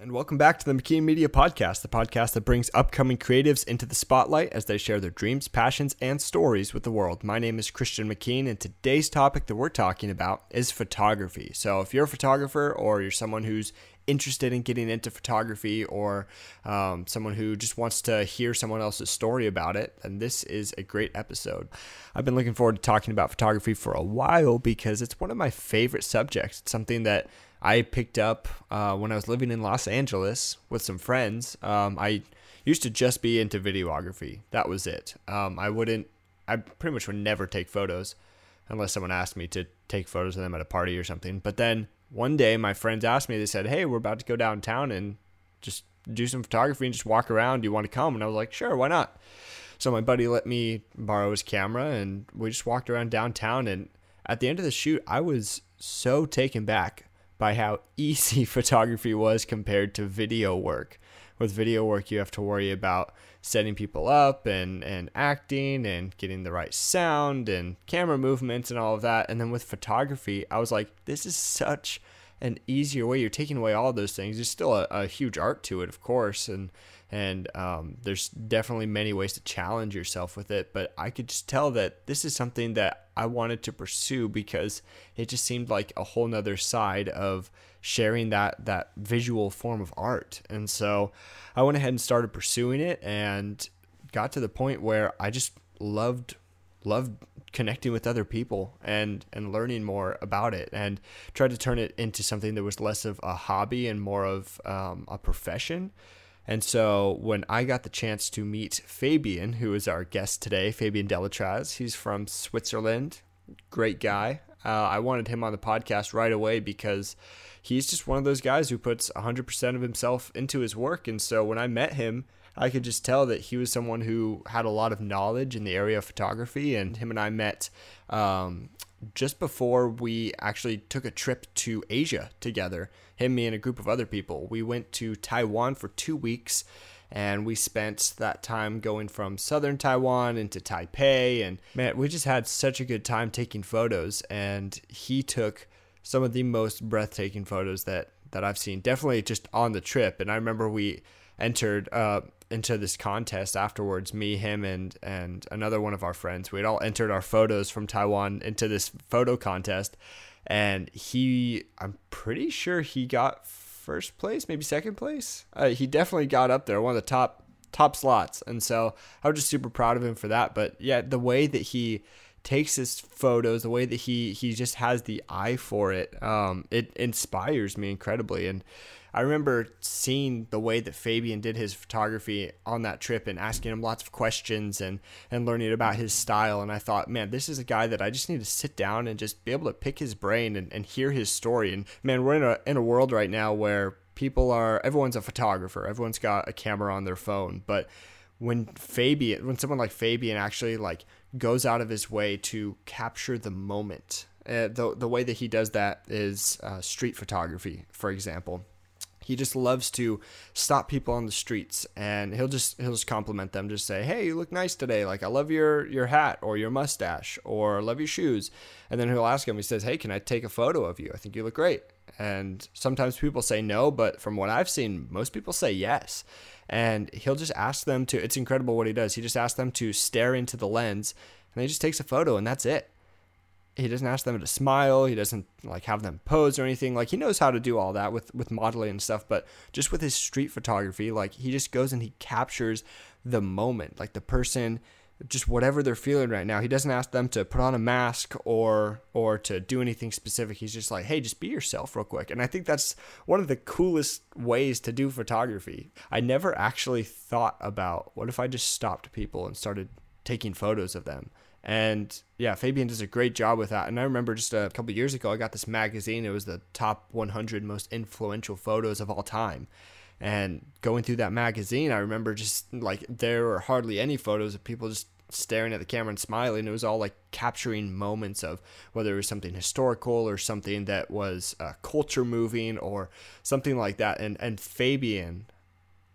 And welcome back to the McKean Media Podcast, the podcast that brings upcoming creatives into the spotlight as they share their dreams, passions, and stories with the world. My name is Christian McKean, and today's topic that we're talking about is photography. So, if you're a photographer or you're someone who's interested in getting into photography or um, someone who just wants to hear someone else's story about it, then this is a great episode. I've been looking forward to talking about photography for a while because it's one of my favorite subjects. It's something that I picked up uh, when I was living in Los Angeles with some friends. Um, I used to just be into videography. That was it. Um, I wouldn't, I pretty much would never take photos unless someone asked me to take photos of them at a party or something. But then one day my friends asked me, they said, Hey, we're about to go downtown and just do some photography and just walk around. Do you want to come? And I was like, Sure, why not? So my buddy let me borrow his camera and we just walked around downtown. And at the end of the shoot, I was so taken back by how easy photography was compared to video work. With video work, you have to worry about setting people up and, and acting and getting the right sound and camera movements and all of that. And then with photography, I was like, this is such an easier way. You're taking away all those things. There's still a, a huge art to it, of course, and and um, there's definitely many ways to challenge yourself with it. But I could just tell that this is something that I wanted to pursue because it just seemed like a whole nother side of sharing that that visual form of art. And so I went ahead and started pursuing it and got to the point where I just loved loved connecting with other people and and learning more about it and tried to turn it into something that was less of a hobby and more of um, a profession and so when I got the chance to meet Fabien, who is our guest today, Fabien Deletraz, he's from Switzerland, great guy. Uh, I wanted him on the podcast right away because he's just one of those guys who puts 100% of himself into his work. And so when I met him, I could just tell that he was someone who had a lot of knowledge in the area of photography. And him and I met um, just before we actually took a trip to Asia together, him, me, and a group of other people. We went to Taiwan for two weeks and we spent that time going from southern Taiwan into Taipei. And man, we just had such a good time taking photos. And he took some of the most breathtaking photos that, that I've seen, definitely just on the trip. And I remember we entered uh, into this contest afterwards. Me, him, and and another one of our friends. We had all entered our photos from Taiwan into this photo contest, and he, I'm pretty sure he got first place, maybe second place. Uh, he definitely got up there, one of the top top slots, and so I was just super proud of him for that. But yeah, the way that he takes his photos, the way that he he just has the eye for it, um, it inspires me incredibly. And I remember seeing the way that Fabien did his photography on that trip and asking him lots of questions and, and learning about his style. And I thought, man, this is a guy that I just need to sit down and just be able to pick his brain and, and hear his story. And man, we're in a, in a world right now where people are, everyone's a photographer, everyone's got a camera on their phone. But when Fabien, when someone like Fabien actually like goes out of his way to capture the moment, uh, the, the way that he does that is uh, street photography, for example he just loves to stop people on the streets and he'll just he'll just compliment them just say hey you look nice today. Like i love your your hat or your mustache or love your shoes. And then he'll ask him he says hey can i take a photo of you? I think you look great. And sometimes people say no but from what i've seen most people say yes. And he'll just ask them to it's incredible what he does. He just asks them to stare into the lens and he just takes a photo and that's it he doesn't ask them to smile he doesn't like have them pose or anything like he knows how to do all that with with modeling and stuff but just with his street photography like he just goes and he captures the moment like the person just whatever they're feeling right now. He doesn't ask them to put on a mask or or to do anything specific. He's just like hey just be yourself real quick. And i think that's one of the coolest ways to do photography. I never actually thought about what if i just stopped people and started taking photos of them and yeah, Fabien does a great job with that. And I remember just a couple years ago, I got this magazine. It was the top 100 most influential photos of all time. And going through that magazine, I remember just like there were hardly any photos of people just staring at the camera and smiling. It was all like capturing moments of whether it was something historical or something that was uh, culture moving or something like that. And and Fabien,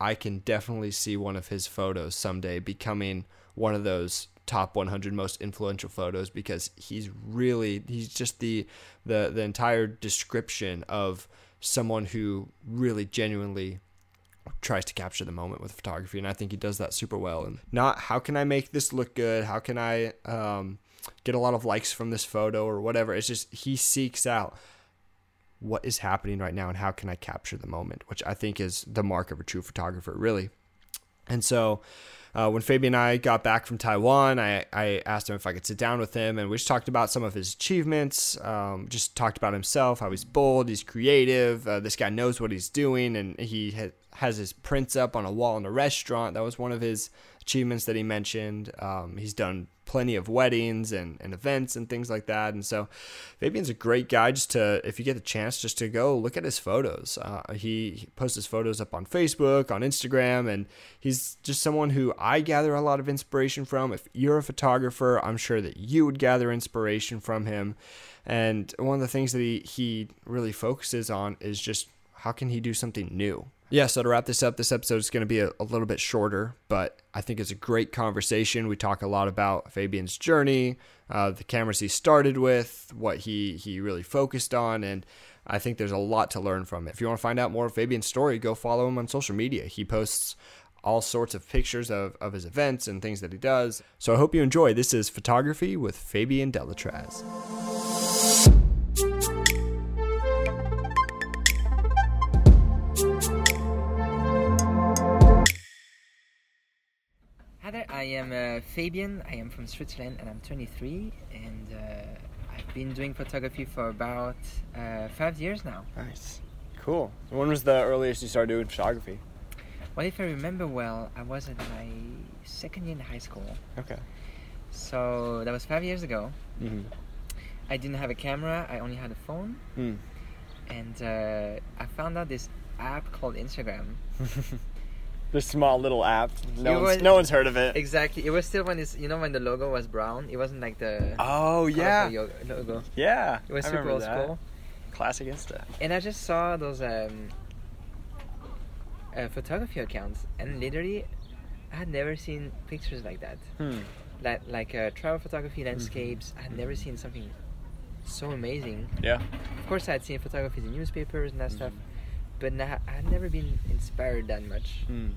I can definitely see one of his photos someday becoming one of those top 100 most influential photos because he's really he's just the the the entire description of someone who really genuinely tries to capture the moment with photography and i think he does that super well. And not how can i make this look good? How can i um, get a lot of likes from this photo or whatever? It's just he seeks out what is happening right now and how can i capture the moment which i think is the mark of a true photographer really. And so uh, when Fabien and I got back from Taiwan, I, I asked him if I could sit down with him, and we just talked about some of his achievements. Um, just talked about himself, how he's bold, he's creative. Uh, this guy knows what he's doing, and he ha- has his prints up on a wall in a restaurant. That was one of his achievements that he mentioned. Um, he's done plenty of weddings and, and events and things like that. And so Fabien's a great guy just to, if you get the chance, just to go look at his photos. Uh, he, he posts his photos up on Facebook, on Instagram, and he's just someone who I gather a lot of inspiration from. If you're a photographer, I'm sure that you would gather inspiration from him. And one of the things that he, he really focuses on is just how can he do something new? Yeah, so to wrap this up, this episode is going to be a, a, little bit shorter, but I think it's a great conversation. We talk a lot about Fabien's journey, uh, the cameras he started with, what he, he really focused on, and I think there's a lot to learn from it. If you want to find out more of Fabien's story, go follow him on social media. He posts all sorts of pictures of, of his events and things that he does. So I hope you enjoy. This is Photography with Fabien Deletraz. I am uh, Fabien. I am from Switzerland and I'm 23 and uh, I've been doing photography for about uh, five years now. Nice. Cool. When was the earliest you started doing photography? Well, if I remember well, I was in my second year in high school. Okay. So that was five years ago. Mm-hmm. I didn't have a camera, I only had a phone. Mm. And uh, I found out this app called Instagram. This small little app. No one's, was, no one's heard of it. Exactly. It was still when this, you know, when the logo was brown. It wasn't like the. Oh yeah. Logo. Yeah. It was I super old school. Classic Insta. And I just saw those um, uh, photography accounts, and literally, I had never seen pictures like that. Hmm. Like like uh, travel photography, mm-hmm. landscapes. Mm-hmm. I had never seen something so amazing. Yeah. Of course, I had seen photography in newspapers and that mm-hmm. stuff but I've never been inspired that much. Mm.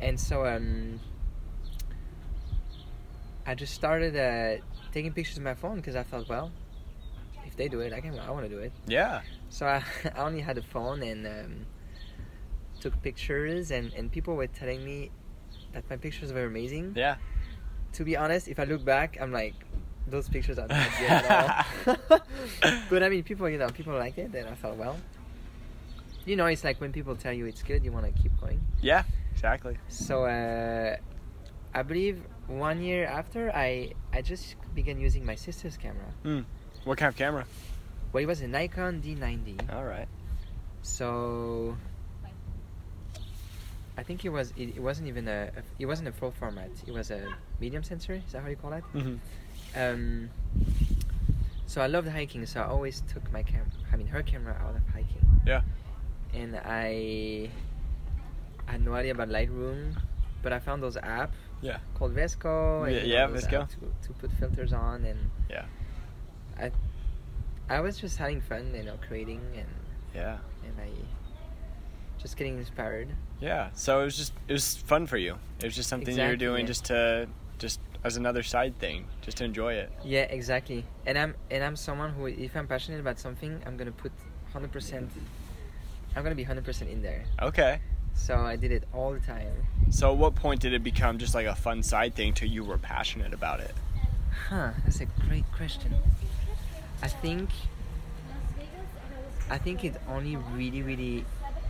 And so um, I just started uh, taking pictures of my phone because I thought, well, if they do it, I can. I want to do it. Yeah. So I, I only had a phone and um, took pictures, and and people were telling me that my pictures were amazing. Yeah. To be honest, if I look back, I'm like, those pictures are not good at all. but I mean, people, you know, people like it, and I thought, well, you know, it's like when people tell you it's good, you want to keep going. Yeah, exactly. So uh, I believe one year after, I I just began using my sister's camera. Mm. What kind of camera? Well, it was a Nikon D90. All right. So I think it was it, it wasn't even a, a, it wasn't a full format. It was a medium sensor. Is that how you call it? Mm-hmm. Um, so I loved hiking, so I always took my cam. I mean, her camera out of hiking. Yeah and I had no idea about Lightroom, but I found those app yeah called VSCO. yeah, yeah VSCO to, to put filters on and yeah. I I was just having fun, you know, creating and yeah, and I just getting inspired. Yeah, so it was just it was fun for you. It was just something exactly, you were doing yeah. just to just as another side thing, just to enjoy it. Yeah, exactly. And I'm and I'm someone who, if I'm passionate about something, I'm gonna put hundred percent I'm gonna be 100% in there. Okay. So I did it all the time. So at what point did it become just like a fun side thing till you were passionate about it? Huh, that's a great question. I think I think it only really really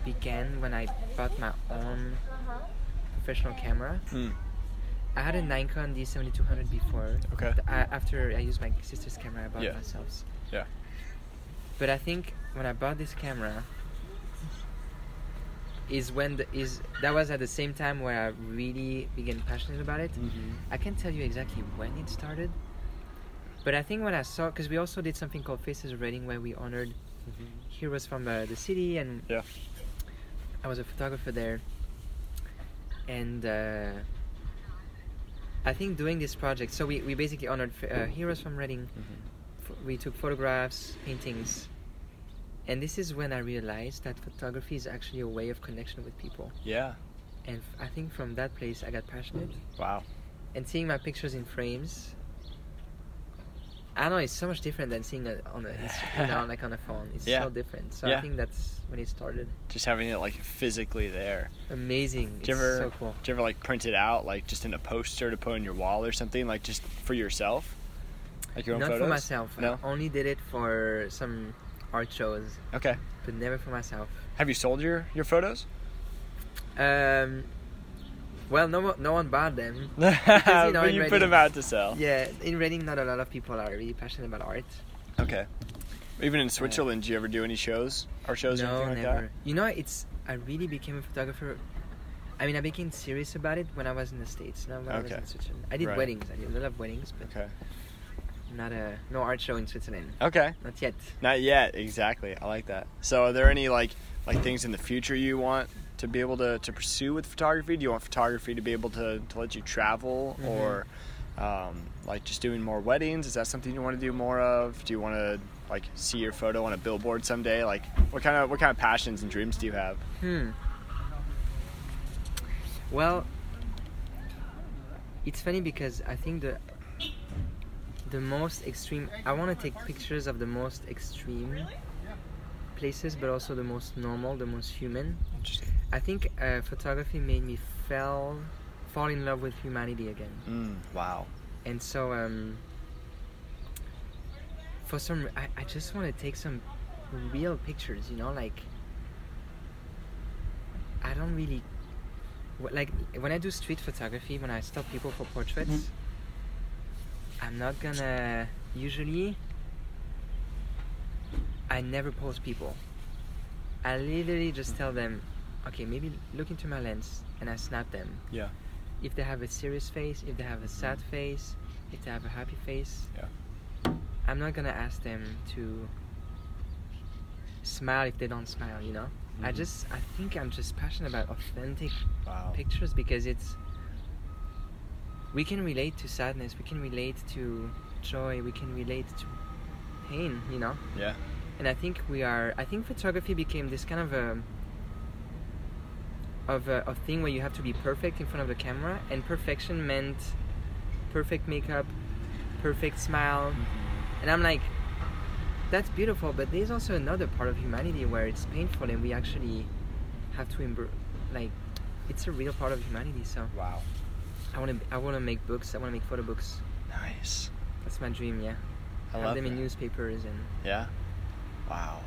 began when I bought my own professional camera. Mm. I had a Nikon D7200 before. Okay. I, after I used my sister's camera, I bought yeah. myself. Yeah. But I think when I bought this camera, is when the, is that was at the same time where I really began passionate about it. Mm-hmm. I can't tell you exactly when it started, but I think when I saw because we also did something called Faces of Reading where we honored mm-hmm. heroes from uh, the city and yeah. I was a photographer there, and uh, I think doing this project, so we, we basically honored uh, heroes from Reading. Mm-hmm. F- we took photographs, paintings, And this is when I realized that photography is actually a way of connection with people. Yeah. And I think from that place I got passionate. Wow. And seeing my pictures in frames, I don't know, it's so much different than seeing it on a, you know, like on a phone. It's Yeah. so different. So Yeah. I think that's when it started. Just having it like physically there. Amazing. Do you it's ever so cool. do you ever like print it out like just in a poster to put on your wall or something like just for yourself? Like your own Not photos? for myself. No. I only did it for some art shows, Okay. but never for myself. Have you sold your your photos? Um, well, no, one- no one bought them. but in you put them out to sell. Yeah, in Reading, not a lot of people are really passionate about art. Okay. Even in Switzerland, do you ever do any shows? Art shows or no, anything like never. You know, it's I really became a photographer. I mean, I became serious about it when I was in the states. Not when I was Okay. in Switzerland. I did Right. weddings. I did a lot of weddings, but? Okay. Not a no art show in Switzerland. Okay. Not yet. Not yet, exactly. I like that. So, are there any like like things in the future you want to be able to, to pursue with photography? Do you want photography to be able to, to let you travel, Mhm. or um, like just doing more weddings? Is that something you want to do more of? Do you want to like see your photo on a billboard someday? Like, what kind of what kind of passions and dreams do you have? Hmm. Well, it's funny because I think the the most extreme. I want to take pictures of the most extreme places, but also the most normal, the most human. Interesting. I think uh, photography made me fell fall in love with humanity again, Mm, wow. and so um, for some, I, I just want to take some real pictures. You know, like I don't really like when I do street photography. When I stop people for portraits, Mhm. I'm not gonna usually. I never pose people. I literally just tell them, okay, maybe look into my lens, and I snap them. Yeah. If they have a serious face, if they have a sad face, if they have a happy face, Yeah. I'm not gonna ask them to smile if they don't smile. You know, I Mhm. just I think I'm just passionate about authentic Wow. pictures because it's we can relate to sadness, we can relate to joy, we can relate to pain. You know, Yeah. and I think we are. I think photography became this kind of a of a, a thing where you have to be perfect in front of the camera, and perfection meant perfect makeup, perfect smile, mm-hmm. and I'm like, that's beautiful, but there's also another part of humanity where it's painful, and we actually have to embrace, like, it's a real part of humanity. So Wow. I want to, I want to make books. I want to make photo books. Nice. That's my dream. Yeah, I have love them in newspapers and. Yeah. Wow.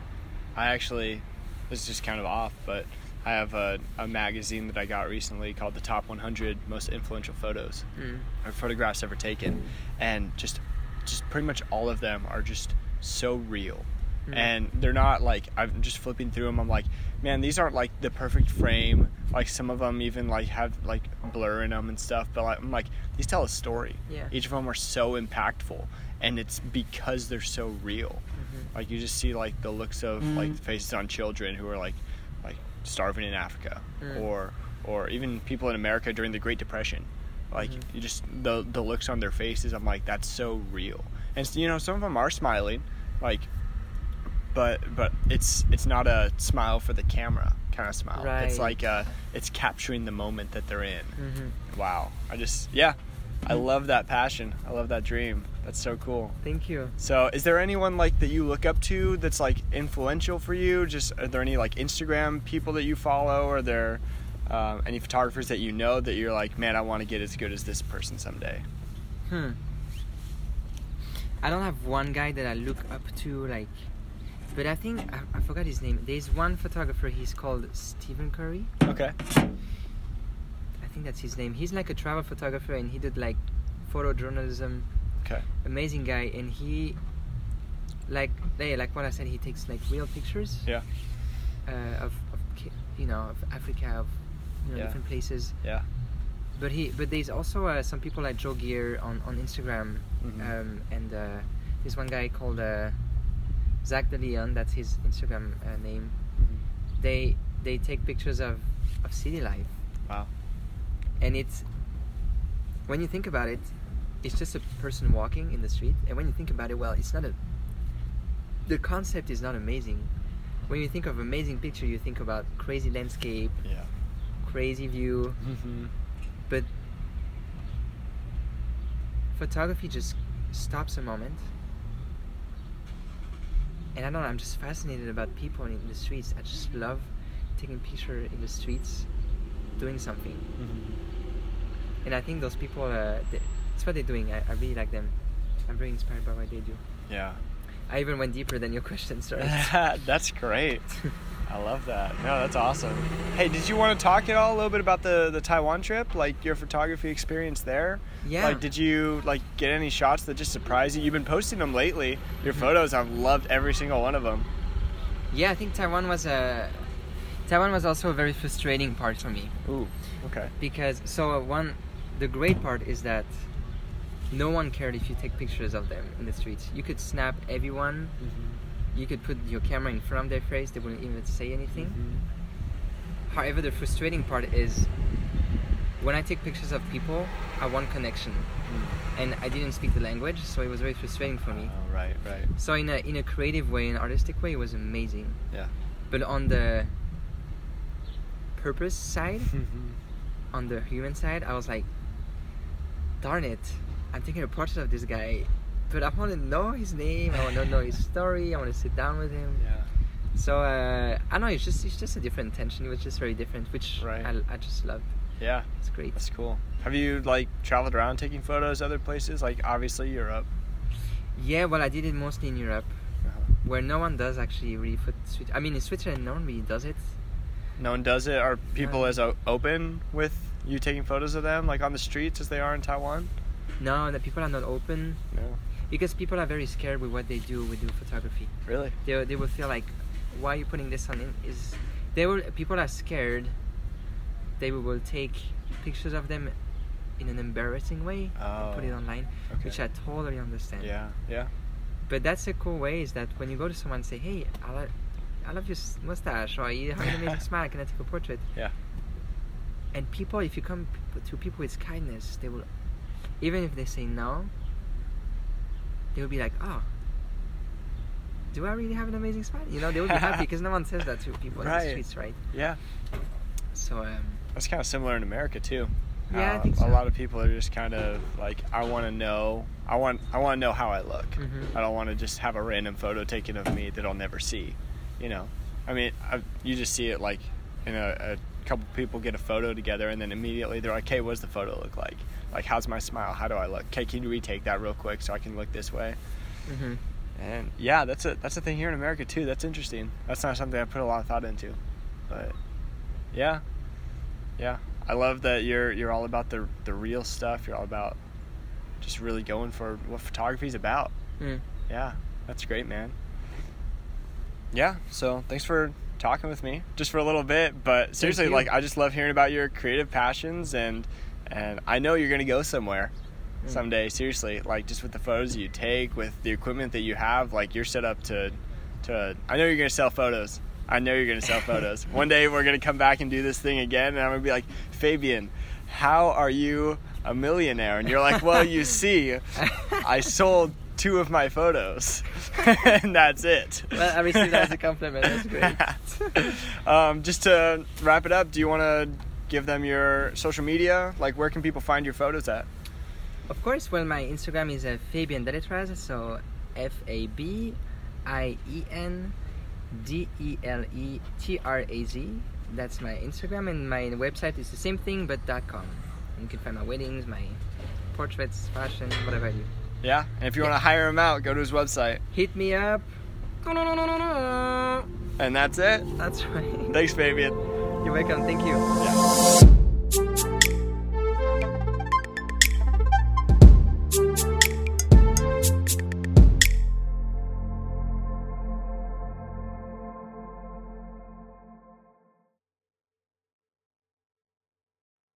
I actually, this is just kind of off, but I have a, a magazine that I got recently called the Top 100 Most Influential Photos Mm. or photographs ever taken, and just, just pretty much all of them are just so real. Mm. And they're not like I'm just flipping through them. I'm like, man, these aren't like the perfect frame. Like some of them even like have like blur in them and stuff. But like, I'm like, these tell a story. Yeah. Each of them are so impactful, and it's because they're so real Mhm. like you just see like the looks of Mm-hmm. like faces on children who are like like starving in Africa Mm. or or even people in America during the Great Depression like Mhm. you just the the looks on their faces I'm like that's so real and you know some of them are smiling like but but it's it's not a smile for the camera kind of smile Right. it's like uh it's capturing the moment that they're in Mhm. wow I just yeah I love that passion I love that dream that's so cool Thank you. so, is there anyone like that you look up to that's like influential for you? Just are there any like Instagram people that you follow? Are there um, any photographers that you know that you're like, man, I want to get as good as this person someday? Hmm. I don't have one guy that I look up to, like, but I think I, I forgot his name. There's one photographer. He's called Stephen Curry. Okay. I think that's his name. He's like a travel photographer, and he did like photojournalism. Okay. Amazing guy, and he, like, yeah, like what I said, he takes like real pictures. Yeah. Uh, of, of you know of Africa, of you know Yeah. different places. Yeah. But he, but there's also uh, some people like Joe Gear on on Instagram, Mhm. um, and uh, there's one guy called uh, Zach De Leon. That's his Instagram uh, name. They they take pictures of of city life, Wow. and it's when you think about it, it's just a person walking in the street. And when you think about it, well, it's not a. The concept is not amazing, when you think of amazing picture, you think about crazy landscape, Yeah. crazy view, Mm-hmm. but photography just stops a moment. And I don't know, I'm just fascinated about people in the streets. I just love taking picture in the streets, doing something. Mm-hmm. And I think those people, uh, they, it's what they're doing. I, I really like them. I'm very inspired by what they do. Yeah. I even went deeper than your question, sorry. that's great. I love that. No, that's awesome. Hey, did you want to talk at all a little bit about the the Taiwan trip, like your photography experience there? yeah. Like, did you like get any shots that just surprised you? You've been posting them lately. Your photos, I've loved every single one of them. yeah, I think Taiwan was a. Taiwan was also a very frustrating part for me Ooh. Okay. because so uh, one, the great part is that no one cared if you take pictures of them in the streets. You could snap everyone. You could put your camera in front of their face. They wouldn't even say anything. Mm-hmm. However, the frustrating part is when I take pictures of people, I want connection, and I didn't speak the language, so it was very frustrating for me. Oh, right. Right. So in a in a creative way, in an artistic way, it was amazing. Yeah. But on the purpose side, on the human side, I was like, darn it, I'm taking a portrait of this guy, but I want to know his name. I want to know his story. I want to sit down with him. Yeah. So uh, I know it's just it's just a different intention. It was just very different, which Right. I, I just loved. Yeah. It's great. That's cool. Have you like traveled around taking photos other places? Like obviously Europe. Yeah, well, I did it mostly in Europe, where no one does actually really put. Switch- I mean, in Switzerland, no one really does it. No one does it. Are people No. as o- open with you taking photos of them, like on the streets, as they are in Taiwan? No, the people are not open No. Because people are very scared with what they do. with do photography. Really? They they will feel like, why are you putting this on? In? Is they will people are scared. They will take pictures of them in an embarrassing way and put it Oh, online, Okay. which I totally understand. Yeah. Yeah. But that's a cool way is that when you go to someone and say, hey, I, lo- I love your mustache, or you have an amazing smile, can I take a portrait? Yeah. And people, if you come to people with kindness, they will, even if they say no, they would be like, oh, do I really have an amazing smile? You know, they would be happy because no one says that to people in the streets, right? Yeah. So, um, That's kind of similar in America too. Yeah, I Uh, think a lot of people are just kind of like, I want to know, I want, I want to know how I look. Mhm. I don't want to just have a random photo taken of me that I'll never see. You know, I mean, I, you just see it like in a, a couple people get a photo together, and then immediately they're like, "Hey, what does the photo look like? Like, how's my smile? How do I look? Okay, can you retake that real quick so I can look this way?" mhm. And yeah, that's a that's a thing here in America too. That's interesting. That's not something I put a lot of thought into, but yeah, yeah. I love that you're you're all about the the real stuff. You're all about just really going for what photography's about. Mm. Yeah, that's great, man. Yeah, so thanks for talking with me just for a little bit, but seriously, like I just love hearing about your creative passions and and I know you're gonna go somewhere Mm. someday. Seriously, like just with the photos you take, with the equipment that you have, like you're set up to to. I know you're gonna sell photos. I know you're gonna sell photos. One day we're gonna come back and do this thing again, and I'm gonna be like, Fabien, how are you a millionaire? And you're like, well, you see, I sold two of my photos, and that's it. Well, I received that as a compliment. That's great. um, just to wrap it up, do you want to give them your social media? Like, where can people find your photos at? Of course, well, my Instagram is uh, Fabien Deletraz, so F A B I E N D E L E T R A Z. That's my Instagram, and my website is the same thing but .com. You can find my weddings, my portraits, fashion, whatever I do. Yeah, and if you want to hire him out, go to his website. Hit me up. And that's it. That's right. Thanks, Fabien. You're welcome. Thank you. Yeah.